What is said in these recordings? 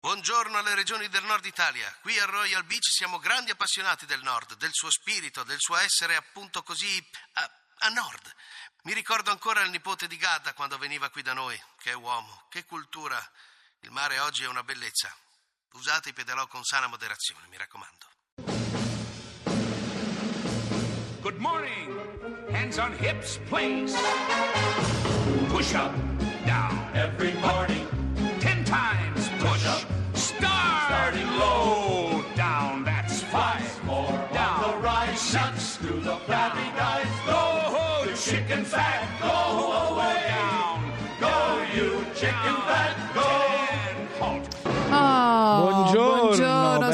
Buongiorno alle regioni del nord Italia. Qui a Royal Beach siamo grandi appassionati del nord, del suo spirito, del suo essere appunto così a, a nord. Mi ricordo ancora il nipote di Gadda quando veniva qui da noi. Che uomo, che cultura. Il mare oggi è una bellezza. Usate i pedalò con sana moderazione, mi raccomando. Good morning. Hands on hips, please. Push up, down. Every morning, Ten times up. Start. Starting low. Down, that's five. more Down. on the rise. Six. through the flabby guys. Go, The chicken fat, go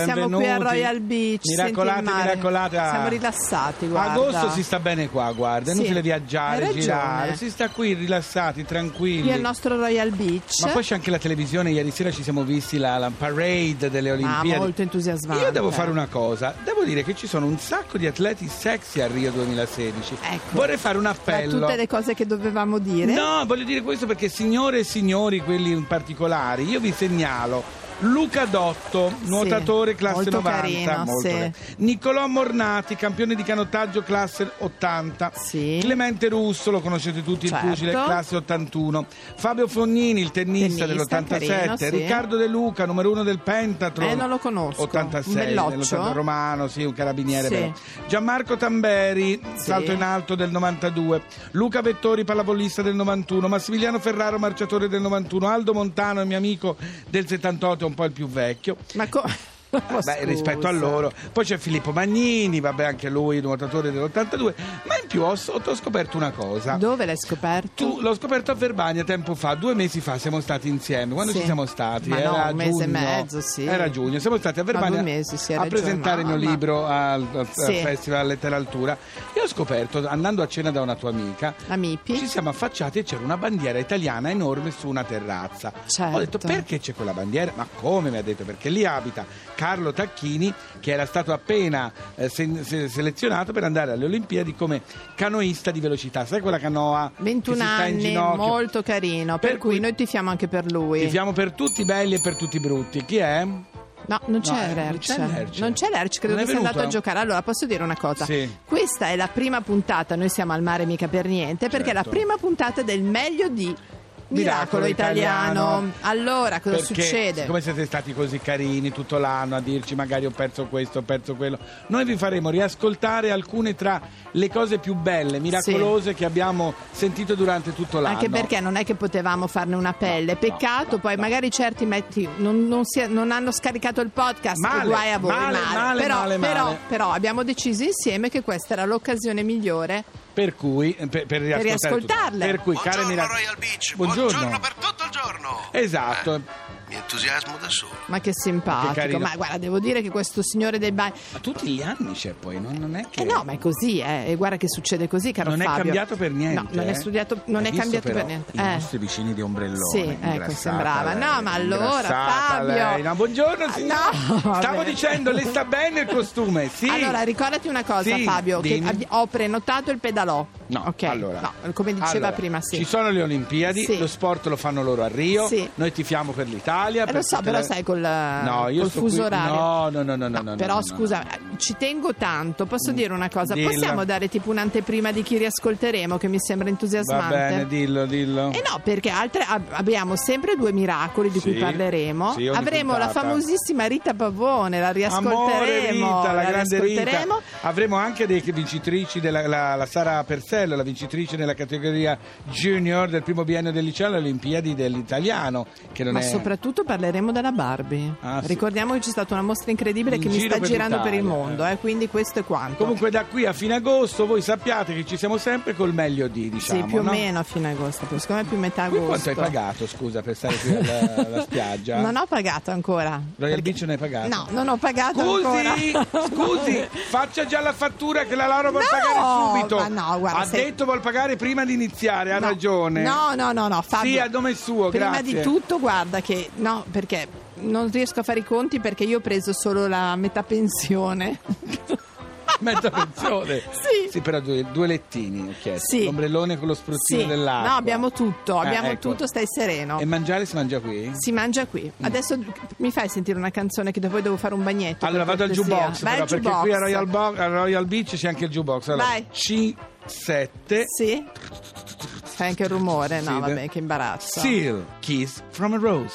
siamo qui a. Royal Beach. Miracolate, il miracolate. ah. Siamo rilassati, guarda. Agosto si sta bene qua, guarda, è Sì, inutile viaggiare, girare, si sta qui rilassati, tranquilli. Qui al nostro Royal Beach. Ma poi c'è anche la televisione, ieri sera ci siamo visti la, la parade delle Ah, Olimpiadi. molto entusiasmante. Io devo fare una cosa, devo dire che ci sono un sacco di atleti sexy a Rio 2016. Ecco. Vorrei fare un Tra appello. tutte le cose che dovevamo dire. No, voglio dire questo perché signore e signori, quelli in particolari, io vi segnalo Luca Dotto, nuotatore classe molto 90, carino, molto sì. Nicolò Mornati, campione di canottaggio classe 80. Sì. Clemente Russo, lo conoscete tutti, Certo. il pugile classe 81. Fabio Fognini, il tennista, Tennista, dell'87. carino, sì. Riccardo De Luca, numero uno del Pentathlon. Eh, non lo conosco. 86, Un belloccio? dell'80 romano, sì, un carabiniere Sì. però. Gianmarco Tamberi, Sì. salto in alto del 92. Luca Vettori, pallavolista del 91. Massimiliano Ferraro, marciatore del 91. Aldo Montano, il mio amico del 78, un po' il più vecchio. Ma co- Beh, rispetto a loro. Poi c'è Filippo Magnini, vabbè, anche lui, nuotatore dell'82. Ma in più ho, ho scoperto una cosa. Dove l'hai scoperto? Tu l'ho scoperto a Verbania tempo fa, due mesi fa siamo stati insieme. Quando Sì. ci siamo stati? Ma era no, un mese e giugno. mezzo, sì. Era giugno. Siamo stati a Verbania mesi, sì, a presentare il mio libro al, al- Sì. Festival Letteraltura. E ho scoperto, andando a cena da una tua amica, La Mipi? ci siamo affacciati e c'era una bandiera italiana enorme su una terrazza. Certo. Ho detto perché c'è quella bandiera? Ma come mi ha detto? Perché lì abita Carlo Tacchini che era stato appena eh, se- se- selezionato per andare alle Olimpiadi come canoista di velocità. Sai quella canoa che 21 si sta in anni, ginocchio? molto carino. Per, Per cui cui- noi tifiamo anche per lui. Tifiamo per tutti i belli e per tutti i brutti. Chi è? No, non c'è No, eh, non c'è Lerch. Non c'è Lerch, credo Non è che sia andato a giocare. Allora, posso dire una cosa? Sì. Questa è la prima puntata, noi siamo al mare mica per niente, perché è la Certo. prima puntata del meglio di Miracolo, italiano. Allora, cosa Perché succede? siccome siete stati così carini tutto l'anno a dirci magari ho perso questo, ho perso quello, noi vi faremo riascoltare alcune tra le cose più belle, miracolose che abbiamo sentito durante tutto l'anno. Anche perché non è che potevamo farne una pelle. Peccato, poi magari certi metti, non, non si- non hanno scaricato il podcast. Male, guai a voi, male, male, però, male, però- male. però abbiamo deciso insieme che questa era l'occasione migliore. Per cui, eh, per, per riascoltare riascoltarle. tutto. Per cui, Buongiorno Royal Beach, Buongiorno. buongiorno per tutto il giorno. Esatto. Eh, mi entusiasmo da solo. Ma che simpatico. Che carino. ma guarda, devo dire che questo signore dei bagni. Ma tutti gli anni c'è poi, non, non è che... Eh no, ma è così, eh. E guarda che succede così, caro non è Fabio. cambiato per niente. No, non è, eh. studiato, non Hai è visto cambiato però per niente. I Eh. nostri vicini di ombrellone. Sì, ecco, sembrava. lei, No, ma allora, Fabio. lei. No, buongiorno, signor. no, Stavo vabbè. dicendo, le sta bene il costume? Sì. Allora, ricordati una cosa, Sì, Fabio, che dimmi. abbi- ho prenotato il pedalò. No, ok. allora. No, come diceva Allora, prima, sì. Ci sono le Olimpiadi, Sì. lo sport lo fanno loro a Rio, Sì. noi tifiamo per l'Italia. Eh, per lo so, però le- sai col, No, col fuso qui- orario. No, no, no, no, no, no, Però scusa, ci tengo tanto. Posso dire una cosa? Dillo. Possiamo dare tipo un'anteprima di chi riascolteremo che mi sembra Va entusiasmante? bene, dillo, dillo. Eh no, perché altre ab- abbiamo sempre due miracoli di cui Sì, parleremo. sì, Avremo la puntata. famosissima Rita Pavone, la Amore riascolteremo. Rita, la grande Rita. riascolteremo. Avremo anche dei vincitrici della la, la Sara Persello, la vincitrice nella categoria junior del primo biennio del liceo alle Olimpiadi dell'italiano. Che non Ma è... soprattutto parleremo della Barbie. Ah, sì. Ricordiamo che c'è stata una mostra incredibile In che mi sta per girando per il l'Italia, mondo, eh. quindi questo è quanto. Comunque da qui a fine agosto voi sappiate che ci siamo sempre col meglio di, diciamo. sì, più no? o meno a fine agosto, secondo me più metà Qui agosto. quanto hai pagato, scusa, per stare qui alla, alla spiaggia? Non ho pagato ancora. Royal Perché- Beach non hai pagato? No, non ho pagato ancora. Scusi, scusi, faccia già la fattura che la Laura vuol No, pagare subito. ma no, guarda, ha sei- detto vuol pagare prima di iniziare, ha No. ragione. No, no, no, no, Fabio. Sì, a nome suo, Prima grazie. di tutto, guarda che no, perché non riesco a fare i conti perché io ho preso solo la metà pensione. mezza pensione. Sì. Sì, però due, due lettini ho chiesto. Sì. L'ombrellone con lo spruzzino Sì. dell'acqua. No, abbiamo tutto, Eh, abbiamo ecco. tutto, stai sereno. E mangiare si mangia qui? Si mangia qui. Adesso mi fai sentire una canzone che poi devo fare un bagnetto. Allora vado al jukebox, però, perché qui a Royal, Bo- a Royal Beach c'è anche il jukebox. Allora, Vai. C7 Sì? Fai anche il rumore? No, vabbè, che imbarazzo. Seal Kiss from a Rose.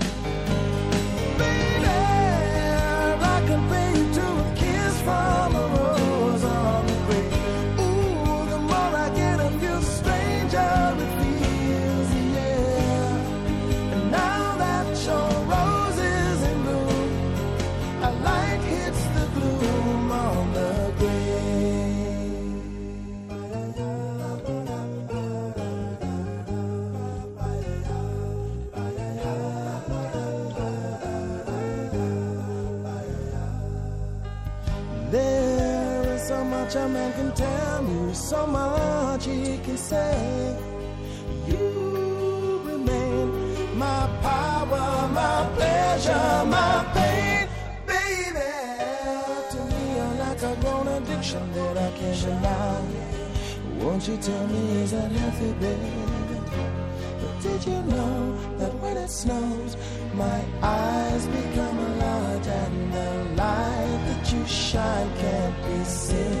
So much he can say. You remain my power, my pleasure, my pain, baby. To me, you're like a grown addiction that I can't deny. Won't you tell me is that healthy, baby? But did you know that when it snows, my eyes become large and the light that you shine can't be seen?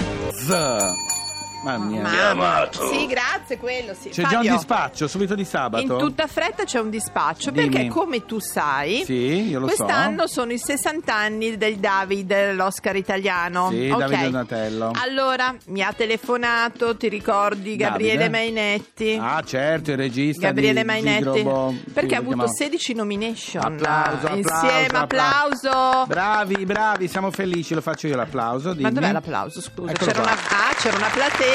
子。Mamma mia. Mamma. Sì, grazie, quello sì. C'è già un Fabio, dispaccio subito di sabato? In tutta fretta c'è un dispaccio Dimmi. perché come tu sai Sì, io lo so. quest'anno sono i 60 anni del David, l'Oscar italiano. Sì, Ok. Davide Donatello. Allora, mi ha telefonato, ti ricordi Gabriele Davide? Mainetti? Ah, certo, il regista Gabriele di Mainetti Zigrobo. perché ha avuto chiamavo. 16 nomination Applauso, applauso, insieme applauso, Bravi, bravi, siamo felici, lo faccio io l'applauso. ma dimmi. dov'è l'applauso scusa Eccolo c'era qua. una, ah, c'era una platea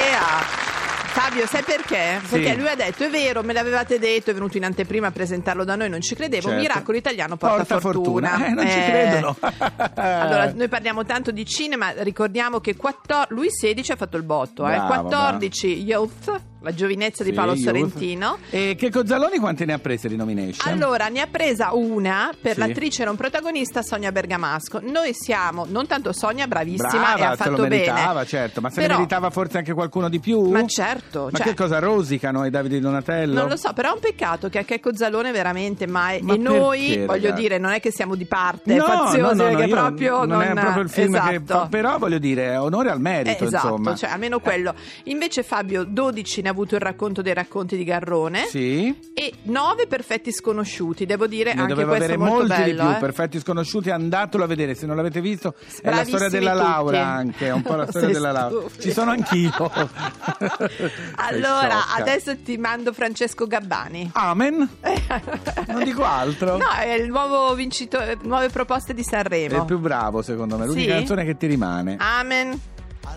Fabio, sai perché? Sì. Perché lui ha detto: è vero, me l'avevate detto, è venuto in anteprima a presentarlo da noi, non ci credevo. Certo. Miracolo italiano porta, Porta fortuna. fortuna. Eh, non ci Eh. credono. allora, noi parliamo tanto di cinema, ricordiamo che 14 lui 16 ha fatto il botto, eh. Bravo, 14 Youth, la giovinezza di Paolo. Sorrentino. E che Cozzaloni quante ne ha prese di nomination? Allora, ne ha presa una per Sì. l'attrice non protagonista Sonia Bergamasco. Noi siamo, non tanto Sonia, bravissima Brava, e ha se fatto lo meritava, bene. certo, ma se Però- ne meritava forse anche qualcuno di più? Ma certo, Ma cioè- che cosa rosicano i Davide Donatello? Non lo so, però è un peccato che a Checco Zalone veramente mai. Ma e noi, perché, voglio ragazzi? dire, non è che siamo di parte No, faziosi, no, no, no, perché io- proprio non, è proprio il film che esatto. fa, però voglio dire, onore al merito, Eh, esatto, insomma. cioè almeno quello. Invece Fabio 12 ne ha avuto il racconto dei racconti di Garrone Sì. e 9 perfetti sconosciuti, devo dire Ne anche questo è molto molti bello. di più, eh. perfetti sconosciuti, andatelo a vedere, se non l'avete visto è la storia della tutti. Laura anche, è un po' la storia della Laura. Ci sono anch'io. Allora, adesso ti mando Francesco Gabbani. Amen. Non dico altro. No, è il nuovo vincitore, nuove proposte di È Sanremo. il più bravo secondo me, l'unica Sì? canzone che ti rimane. Amen.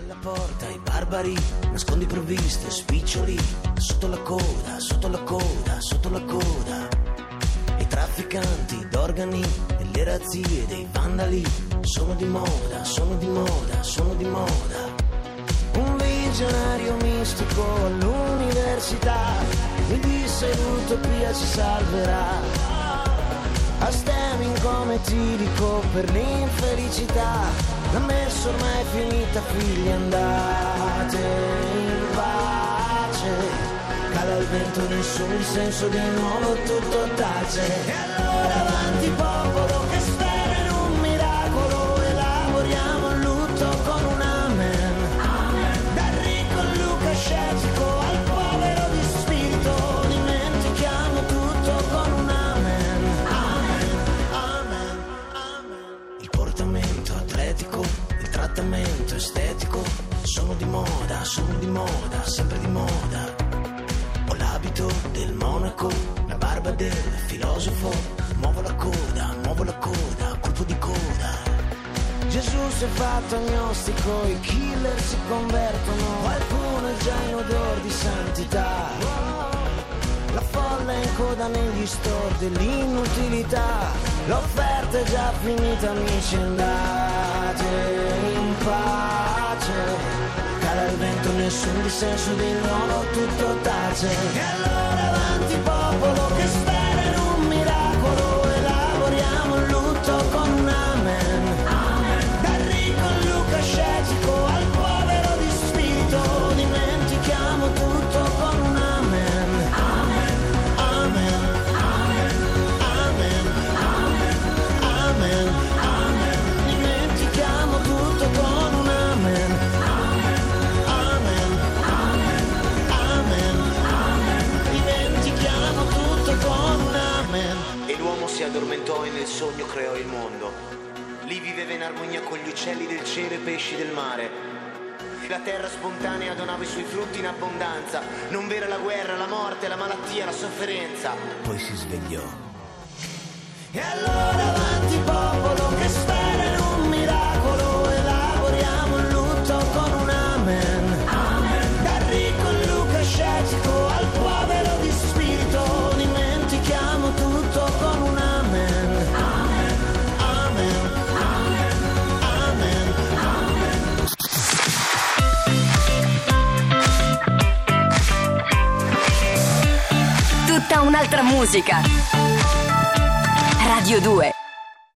Alla porta i barbari, nascondi provviste, spiccioli, sotto la coda, sotto la coda, sotto la coda. I trafficanti d'organi e le razzie dei vandali sono di moda, sono di moda, sono di moda. Un visionario mistico all'università mi disse l'utopia ci salverà. A stemming come tirico per l'infelicità La messa ormai è finita figli andate in pace. Cala il vento nessun dissenso di nuovo tutto tace. E allora avanti popolo killer si convertono, qualcuno è già in odor di santità. La folla è in coda negli store dell'inutilità. L'offerta è già finita amici andate in pace. Cala il vento nessun dissenso di nuovo tutto tace. E allora avanti popolo che spera addormentò e nel sogno creò il mondo. Lì viveva in armonia con gli uccelli del cielo e i pesci del mare. La terra spontanea donava i suoi frutti in abbondanza. Non vera la guerra, la morte, la malattia, la sofferenza. Poi si svegliò. E allora avanti popolo che spera musica. Radio 2